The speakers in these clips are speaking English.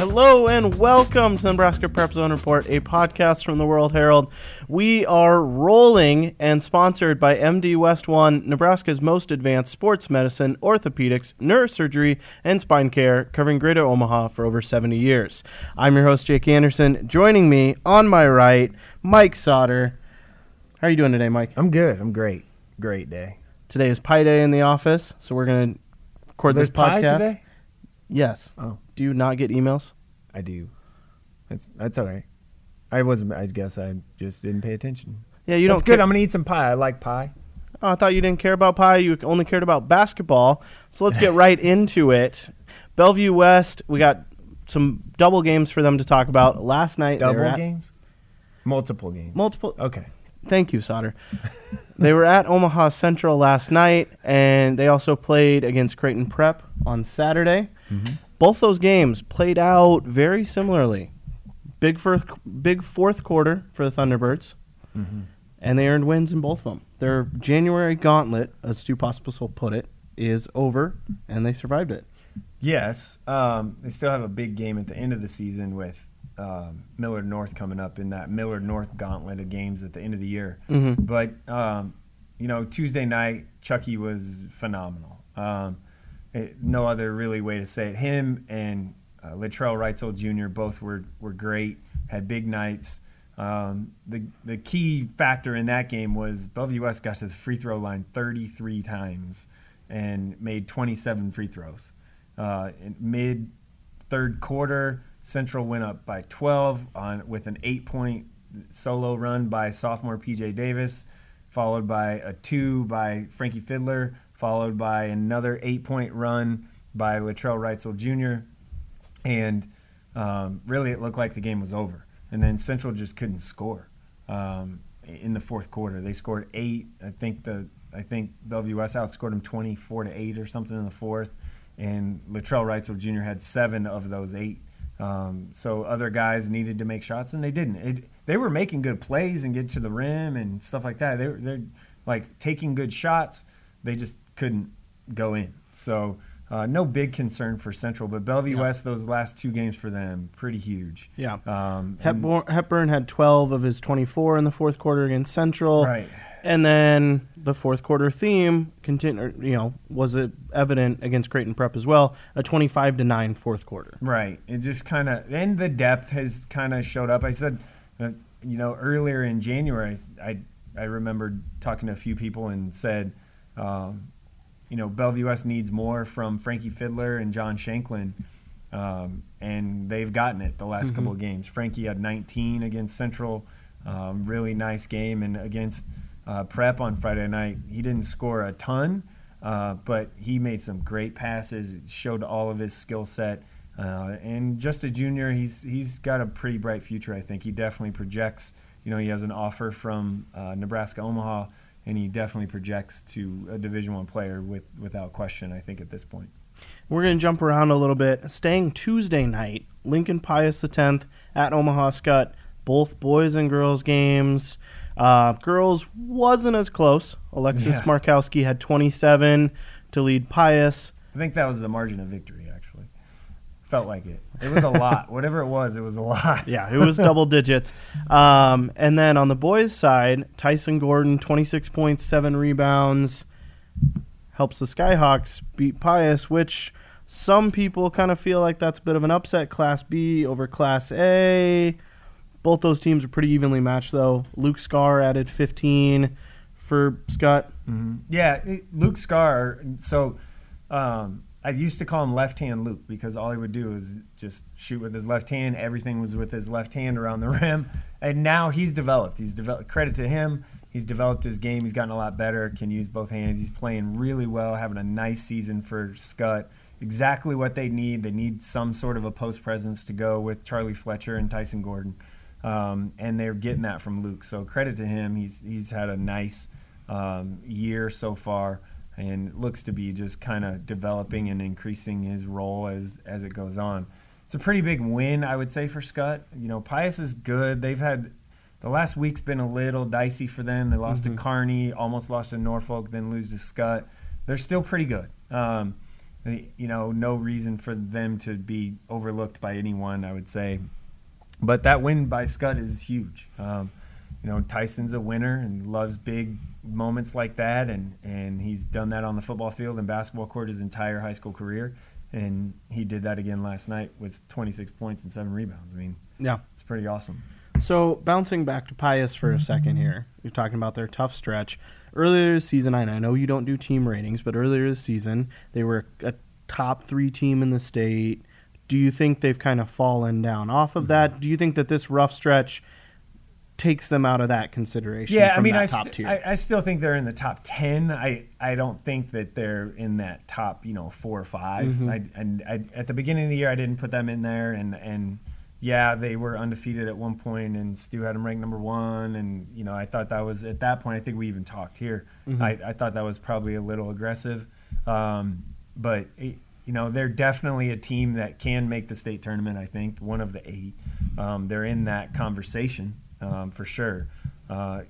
Hello and welcome to Nebraska Prep Zone Report, a podcast from the World Herald. We are rolling and sponsored by MD West One, Nebraska's most advanced sports medicine, orthopedics, neurosurgery, and spine care, covering Greater Omaha for over 70 years. I'm your host, Jake Anderson. Joining me on my right, Mike Sauter. How are you doing today, Mike? I'm good. I'm great. Great day. Today is Pi Day in the office, so we're going to record There's this pie podcast. today? Yes. Oh, Do you not get emails? I do. That's that's all right. I wasn't. I guess I just didn't pay attention. Yeah, you That's don't it's good. I'm gonna eat some pie. I like pie. Oh, I thought you didn't care about pie. You only cared about basketball. So let's get right into it. Bellevue West, we got some double games for them to talk about. Last night, Double games. Multiple games. Multiple. Okay. Thank you, Sauter. they were at Omaha Central last night, and they also played against Creighton Prep on Saturday. Mm-hmm. Both those games played out very similarly. Big first, big fourth quarter for the Thunderbirds, Mm-hmm. and they earned wins in both of them. Their January gauntlet, as Stu Pospisil put it, is over, and they survived it. Yes. Um, they still have a big game at the end of the season with um, Millard North coming up in that Millard North gauntlet of games at the end of the year. Mhm. But um, you know, Tuesday night, Chucky was phenomenal. Um, it, no other really way to say it. Him and uh, Latrell Reitzel Jr. both were were great. Had big nights. Um, the the key factor in that game was Bellevue West got to the free throw line 33 times and made 27 free throws. Uh, mid third quarter, Central went up by 12 on with an eight point solo run by sophomore PJ Davis, followed by a two by Frankie Fidler, followed by another eight point run by Latrell Reitzel Jr. And um, really, it looked like the game was over. And then Central just couldn't score um, in the fourth quarter. They scored eight. I think the I think Bellevue West outscored them 24 to eight or something in the fourth. And Latrell Reitzel Jr. had seven of those eight. Um, so other guys needed to make shots, and they didn't. It, they were making good plays and get to the rim and stuff like that. They were they're like taking good shots. They just couldn't go in. So uh, no big concern for Central, but Bellevue Yeah. West those last two games for them pretty huge. Yeah. Um, Hepburn, Hepburn had 12 of his 24 in the fourth quarter against Central. right. And then the fourth quarter theme continue, you know, was it evident against Creighton Prep as well, a 25 to 9 fourth quarter. Right. It just kind of, and the depth has kind of showed up. I said, uh, you know, earlier in January, I I remembered talking to a few people and said, um, you know, Bellevue West needs more from Frankie Fidler and John Shanklin, um, and they've gotten it the last Mhm. couple of games. Frankie had 19 against Central, um, really nice game, and against uh, Prep on Friday night, he didn't score a ton, uh, but he made some great passes. Showed all of his skill set. Uh, and just a junior, he's he's got a pretty bright future. I think he definitely projects. You know, he has an offer from uh, Nebraska Omaha, and he definitely projects to a Division One player with without question. I think at this point. We're going to jump around a little bit. Staying Tuesday night, Lincoln Pius X at Omaha Skutt, both boys and girls games. Uh, girls wasn't as close. Alexis Yeah. Markowski had 27 to lead Pius. I think that was the margin of victory. Actually, felt like it. It was a lot. Whatever it was, it was a lot. Yeah, it was double digits. Um, and then on the boys' side, Tyson Gordon, 26 points, 7 rebounds, helps the Skyhawks beat Pius, which some people kind of feel like that's a bit of an upset. Class B over Class A. Both those teams are pretty evenly matched, though. Luke Scar added 15 for Skutt. hmm Yeah, it- Luke Scar. So um, I used to call him left hand Luke because all he would do is just shoot with his left hand. Everything was with his left hand around the rim. And now he's developed. He's developed. Credit to him. He's developed his game. He's gotten a lot better. Can use both hands. He's playing really well. Having a nice season for Skutt. Exactly what they need. They need some sort of a post presence to go with Charlie Fletcher and Tyson Gordon. Um, and they're getting that from Luke. So credit to him. He's he's had a nice um, year so far, and looks to be just kind of developing and increasing his role as as it goes on. It's a pretty big win, I would say, for Skutt. You know, Pius is good. They've had the last week's been a little dicey for them. They lost Mhm. to Kearney, almost lost to Norfolk, then lose to Skutt. They're still pretty good. Um, you know, no reason for them to be overlooked by anyone. I would say, but that win by Skutt is huge. Um, you know, Tyson's a winner and loves big moments like that, and and he's done that on the football field and basketball court his entire high school career, and he did that again last night with 26 points and seven rebounds. I mean, Yeah. it's pretty awesome. So bouncing back to Pius for a second here, you're talking about their tough stretch. Earlier this season, I know you don't do team ratings, but earlier this season they were a top three team in the state. Do you think they've kind of fallen down off of that? Do you think that this rough stretch takes them out of that consideration? Yeah, I mean, I, top st- tier. I I still think they're in the top ten. I I don't think that they're in that top, you know, four or 5 Mm-hmm. I, and I, at the beginning of the year, I didn't put them in there, and and yeah, they were undefeated at one point, and Stu had them ranked number one, and you know, I thought that was at that point. I think we even talked here. Mm-hmm. I, I thought that was probably a little aggressive, um, but. It, you know, they're definitely a team that can make the state tournament. I think one of the eight. Um, they're in that conversation um, for sure. Uh,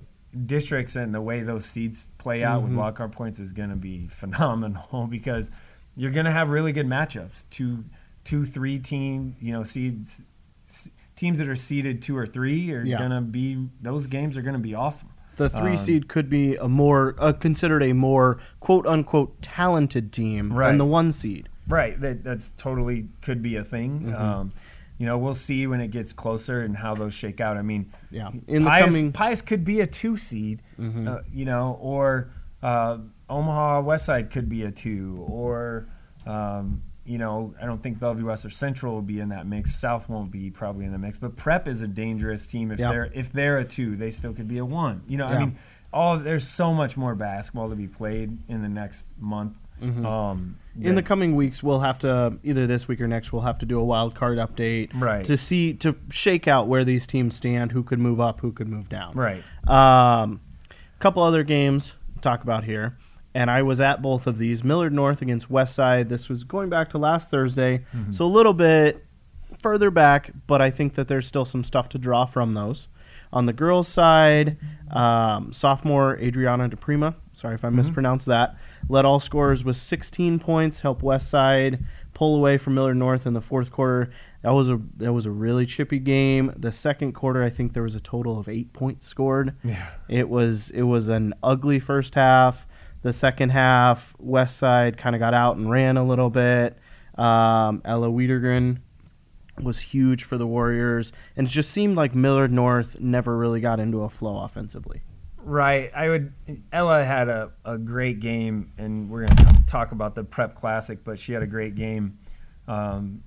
districts and the way those seeds play out with wildcard points is going to be phenomenal because you're going to have really good matchups. Two, two, three team, you know, seeds, teams that are seeded two or three are Yeah. going to be. Those games are going to be awesome. the three um, seed could be a more uh, considered a more quote unquote talented team Right. than the one seed. Right. That that's totally could be a thing. Mm-hmm. Um, you know, we'll see when it gets closer and how those shake out. I mean, Yeah. In the coming- Mm-hmm. Pius could be a two seed, uh, you know, or uh, Omaha West Side could be a two, or um, you know, I don't think Bellevue West or Central will be in that mix. South won't be probably in the mix, but Prep is a dangerous team. If Yeah. they're if they're a two, they still could be a one. You know, Yeah. I mean, all there's so much more basketball to be played in the next month. Um, Mm-hmm. In the coming weeks, we'll have to either this week or next. We'll have to do a wild card update, Right. To see to shake out where these teams stand, who could move up, who could move down, right. Um, couple other games to talk about here, and I was at both of these. Millard North against West Side. This was going back to last Thursday, so a little bit further back, but I think that there's still some stuff to draw from those. On the girls' side, um, sophomore Adriana DePrima, sorry if I mispronounced that, led all scorers with 16 points, helped West Side pull away from Millard North in the fourth quarter. That was a that was a really chippy game. The second quarter, I think there was a total of eight points scored. Yeah. It was it was an ugly first half. The second half, West Side kind of got out and ran a little bit. Um, Ella Wiedergren was huge for the Warriors, and it just seemed like Millard North never really got into a flow offensively. Right. I would. Ella had a, a great game, and we're going to talk about the Prep Classic, but she had a great game um,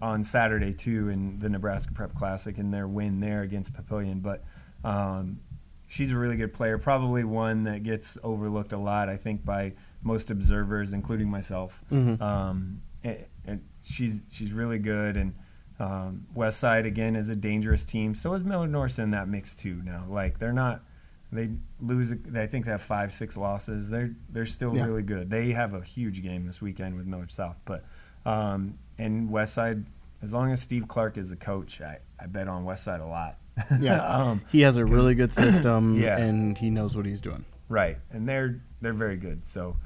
on Saturday, too, in the Nebraska Prep Classic and their win there against Papillion. But um, she's a really good player, probably one that gets overlooked a lot, I think, by most observers, including myself. Um, and, and she's, she's really good, and um, West Side, again, is a dangerous team. So is Millard North. in that mix, too, now. Like, they're not they lose. I think they have five, six losses. They're they're still Yeah. really good. They have a huge game this weekend with Millard South, but um, and Westside. As long as Steve Clark is the coach, I, I bet on West Side a lot. Yeah, um, he has a really good system, Yeah. and he knows what he's doing. right, and they're they're very good. So,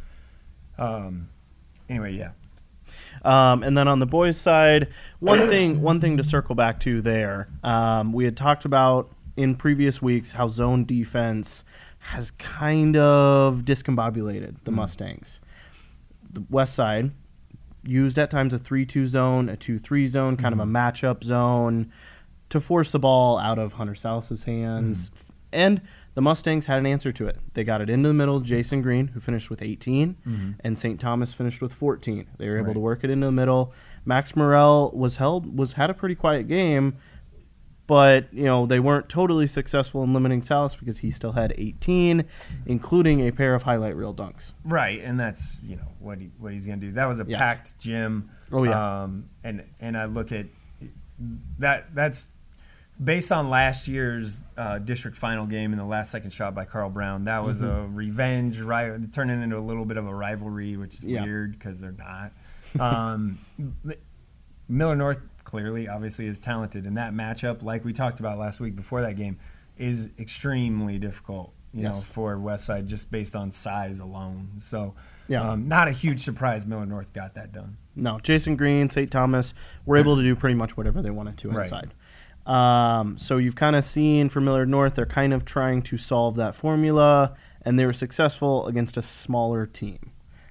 um, anyway, yeah, Um, and then on the boys' side, one thing one thing to circle back to there, um, we had talked about in previous weeks how zone defense has kind of discombobulated the Mustangs. The West Side used at times a three-two zone, a two-three zone, kind of a matchup zone to force the ball out of Hunter Sallis's hands. And the Mustangs had an answer to it. They got it into the middle. Jason Green, who finished with 18, and St. Thomas finished with 14. They were able Right. to work it into the middle. Max Murrell was held was had a pretty quiet game, but you know they weren't totally successful in limiting Sallis because he still had 18, including a pair of highlight reel dunks. right, and that's you know what he what he's gonna do. That was a Yes. packed gym. Oh, yeah. um, and and I look at that. That's based on last year's uh, district final game and the last second shot by Carl Brown. That was a revenge, right? Turning into a little bit of a rivalry, which is Yeah. weird because they're not. Um, Millard North clearly, obviously, is talented, and that matchup, like we talked about last week before that game, is extremely difficult. You know, for West Side just based on size alone. So, Yeah. um, not a huge surprise. Millard North got that done. No, Jason Green, St. Thomas were able to do pretty much whatever they wanted to Right. Um, so you've kind of seen for Millard North, they're kind of trying to solve that formula, and they were successful against a smaller team.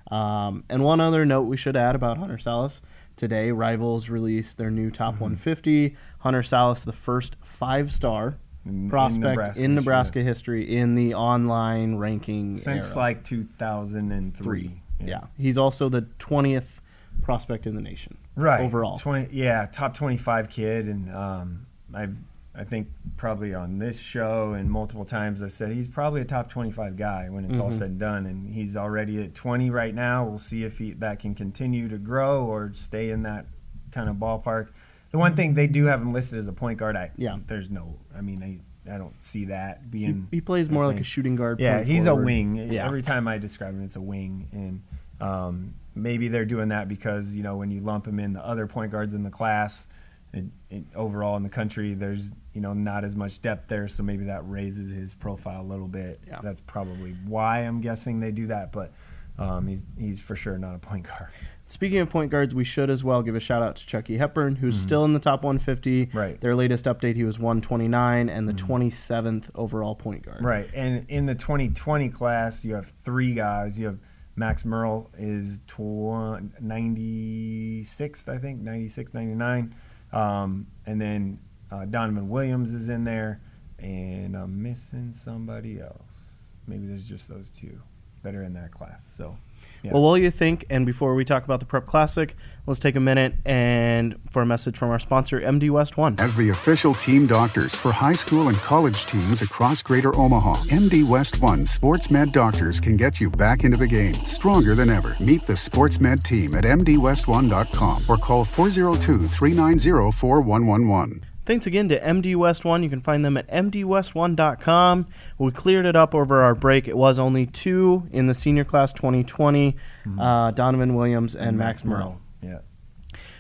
Um, and one other note we should add about Hunter Sallis today: Rivals released their new top Mm-hmm. 150. Hunter Sallis, the first five-star In- in prospect Nebraska in. Nebraska history in the online ranking since era. like 2003. yeah. he's also the 20th prospect in the nation right overall. 20 yeah top 25 kid and um, i've i think probably on this show and multiple times i've said he's probably a top 25 guy when it's all Mhm. said and done and he's already at 20 right now we'll see if he, that can continue to grow or stay in that kind of ballpark the one thing they do have him listed as a point guard i Yeah. there's no i mean i, I don't see that being he plays more like a shooting guard. yeah, he's forward. a wing. Yeah. Every time I describe him, it's a wing, and um, maybe they're doing that because you know when you lump him in the other point guards in the class, it, it, overall in the country, there's you know not as much depth there, so maybe that raises his profile a little bit. Yeah. That's probably why I'm guessing they do that, but um, he's he's for sure not a point guard. Speaking of point guards, we should as well give a shout out to Chucky Hepburn, who's still in the top 150. Mm-hmm. Right. Mm-hmm. Their latest update, he was 129 and the 27th overall point guard. Right, and in the 2020 class, you have three guys. You have Max Murrell is tw- 96th, I think, 96, 99. Um, and then uh, Donovan Williams is in there, and I'm missing somebody else. Maybe there's just those two that are in that class. So, yeah. Well, what do you think? And before we talk about the Prep Classic, let's take a minute and for a message from our sponsor, MD West One. As the official team doctors for high school and college teams across Greater Omaha, MD West One Sports Med Doctors can get you back into the game stronger than ever. Meet the Sports Med team at MDWest1.com or call 402 390 4111. Thanks again to MD West One. You can find them at MDWest1.com. We cleared it up over our break. It was only two in the senior class 2020 uh, Donovan Williams and, Max Murrell. Yeah.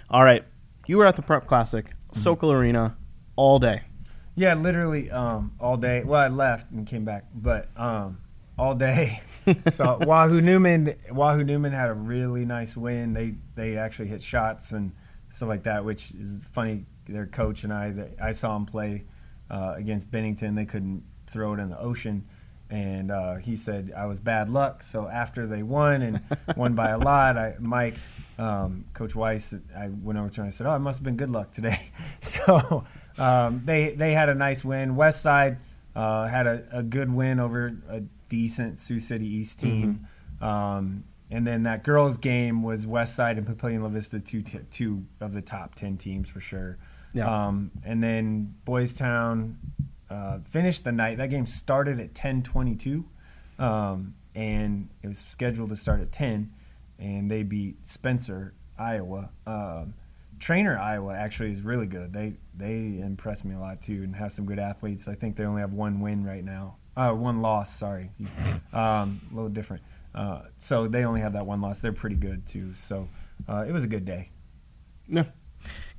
All right. You were at the Prep Classic, Sokol Arena, all day. Yeah, literally um, all day. Well, I left and came back, but um, all day. so Wahoo Neumann, Wahoo Neumann had a really nice win. They they actually hit shots and stuff like that, which is funny. Their coach and I, they, I saw him play uh, against Bennington. They couldn't throw it in the ocean, and uh, he said I was bad luck. So after they won and won by a lot, I Mike, um, Coach Weiss, I went over to him and I said, "Oh, it must have been good luck today." so um, they they had a nice win. West Side uh, had a, a good win over a decent Sioux City East team. Um, and then that girls' game was West Side and Papillion La Vista, two, t- two of the top 10 teams for sure. Yeah. Um, and then Boys Town uh, finished the night. That game started at 10:22, um, and it was scheduled to start at 10. And they beat Spencer, Iowa. Um, Trainer Iowa actually is really good. They they impress me a lot too, and have some good athletes. I think they only have one win right now. Uh, one loss, sorry, um, a little different. Uh, so they only have that one loss. They're pretty good too. So uh, it was a good day. Yeah.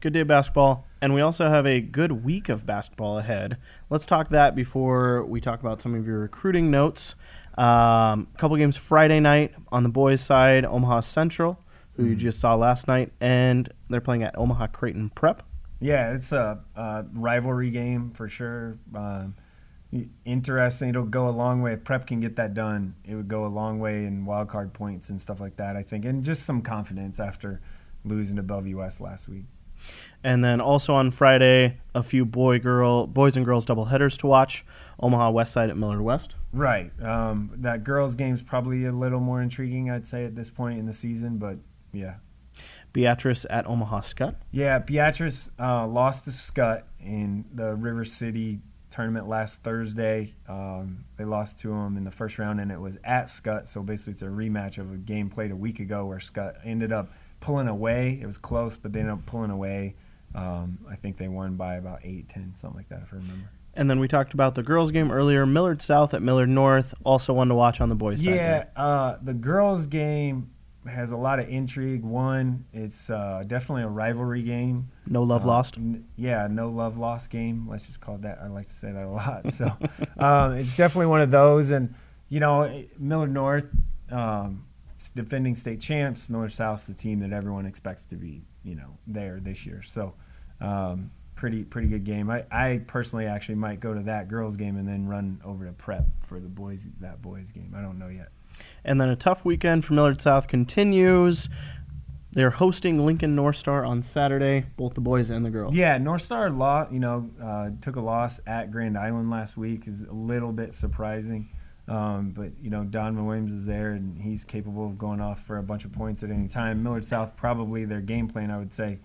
Good day of basketball. And we also have a good week of basketball ahead. Let's talk that before we talk about some of your recruiting notes. Um, a couple games Friday night on the boys' side Omaha Central, who you just saw last night, and they're playing at Omaha Creighton Prep. Yeah, it's a, a rivalry game for sure. Um, interesting. It'll go a long way if Prep can get that done. It would go a long way in wild card points and stuff like that. I think, and just some confidence after losing to Bellevue West last week. And then also on Friday, a few boy girl boys and girls double headers to watch. Omaha West Side at Millard West. Right. Um, that girls' game's probably a little more intriguing, I'd say, at this point in the season. But yeah, Beatrice at Omaha Skutt. Yeah, Beatrice uh, lost to Skutt in the River City tournament last Thursday. Um, they lost to them in the first round, and it was at Skutt. So basically, it's a rematch of a game played a week ago where Skutt ended up pulling away. It was close, but they ended up pulling away. Um, I think they won by about 8, 10, something like that, if I remember. And then we talked about the girls' game earlier. Millard South at Millard North, also one to watch on the boys' side. Yeah, uh, the girls' game has a lot of intrigue. One, it's uh, definitely a rivalry game. No love Uh, lost. n- yeah, no love lost game. Let's just call it that. I like to say that a lot. So um, it's definitely one of those. And you know, Millard North, um, defending state champs. Millard South's the team that everyone expects to be, you know, there this year. So, um, pretty pretty good game. I, I personally actually might go to that girls game and then run over to prep for the boys that boys game. I don't know yet. And then a tough weekend for Millard South continues. They're hosting Lincoln North Star on Saturday, both the boys and the girls. Yeah, North Star law, you know, uh, took a loss at Grand Island last week is a little bit surprising. Um, but you know, Donovan Williams is there and he's capable of going off for a bunch of points at any time. Millard South probably their game plan, I would say,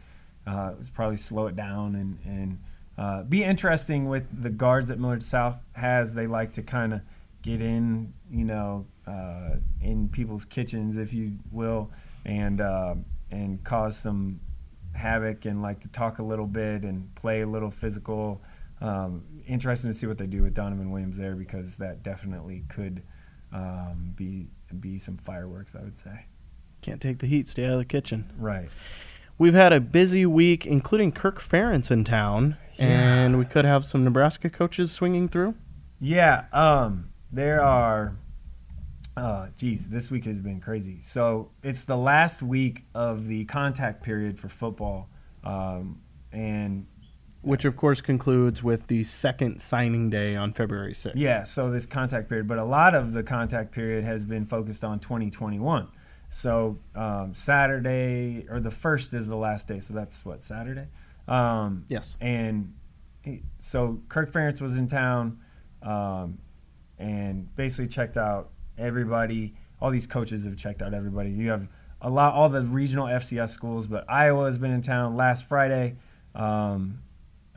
uh, was probably slow it down and and uh, be interesting with the guards that Millard South has. They like to kind of get in, you know, uh, in people's kitchens, if you will, and uh, and cause some havoc and like to talk a little bit and play a little physical. Um, interesting to see what they do with Donovan Williams there because that definitely could um, be be some fireworks. I would say. Can't take the heat. Stay out of the kitchen. Right. We've had a busy week, including Kirk Ferentz in town, Yeah. and we could have some Nebraska coaches swinging through. Yeah. Um, there are. Uh, geez, this week has been crazy. So it's the last week of the contact period for football, um, and Which, of course, concludes with the second signing day on February 6th. Yeah, so this contact period, but a lot of the contact period has been focused on 2021. So um, Saturday or the first is the last day, so that's what Saturday. Um, Yes. and he- so Kirk Ferentz was in town, um, and basically checked out everybody. All these coaches have checked out everybody. You have a lot, all the regional FCS schools, but Iowa has been in town last Friday, um,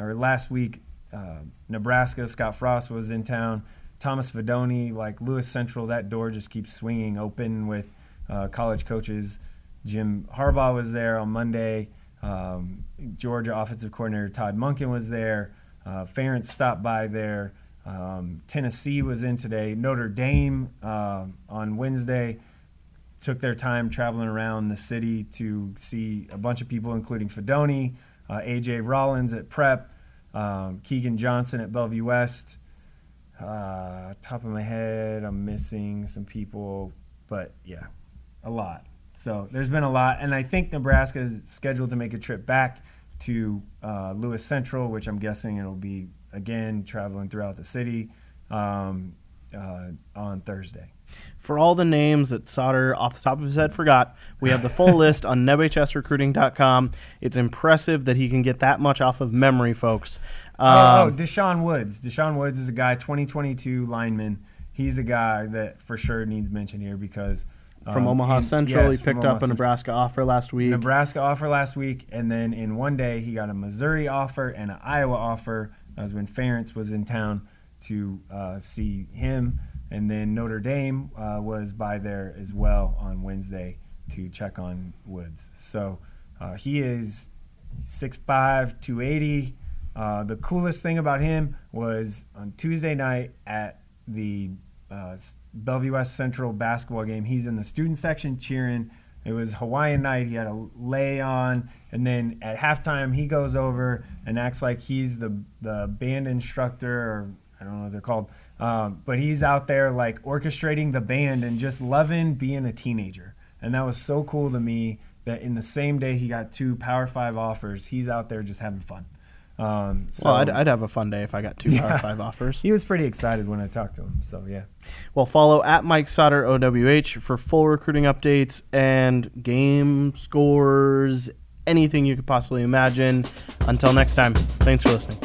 or last week. Uh, Nebraska, Scott Frost was in town. Thomas Fidone, like Lewis Central, that door just keeps swinging open with uh, college coaches. Jim Harbaugh was there on Monday. Um, Georgia offensive coordinator Todd Monken was there. Uh, stopped by there. Um, Tennessee was in today. Notre Dame uh, on Wednesday took their time traveling around the city to see a bunch of people, including Fidone, AJ Rollins at Prep, um, Keegan Johnson at Bellevue West. Uh, top of my head, I'm missing some people, but yeah, a lot. So there's been a lot, and I think Nebraska is scheduled to make a trip back to uh, Lewis Central, which I'm guessing it'll be again traveling throughout the city um, uh, on Thursday. For all the names that Sauter off the top of his head forgot, we have the full list on nebhsrecruiting.com. It's impressive that he can get that much off of memory, folks. oh, oh, Um, Deshaun Woods. Deshaun Woods is a guy, 2022 lineman. He's a guy that for sure needs mention here because from um, Omaha in- Central, yes, he picked up a Central. Nebraska offer last week. Nebraska offer last week, and then in one day he got a Missouri offer and an Iowa offer. That was when Ferentz was in town to uh, see him, and then Notre Dame uh, was by there as well on Wednesday to check on Woods. So uh, he is 6'5", 280. Uh, the coolest thing about him was on Tuesday night at the uh, Bellevue West Central basketball game. He's in the student section cheering. It was Hawaiian night. He had a lay on, and then at halftime he goes over and acts like he's the the band instructor, or I don't know what they're called, um, but he's out there like orchestrating the band and just loving being a teenager. And that was so cool to me that in the same day he got two Power Five offers, he's out there just having fun. Um, so well, I'd, I'd have a fun day if I got two Power 5 offers. he was pretty excited when I talked to him. So yeah. Well, follow at Mike Sauter OWH for full recruiting updates and game scores, anything you could possibly imagine. Until next time, thanks for listening.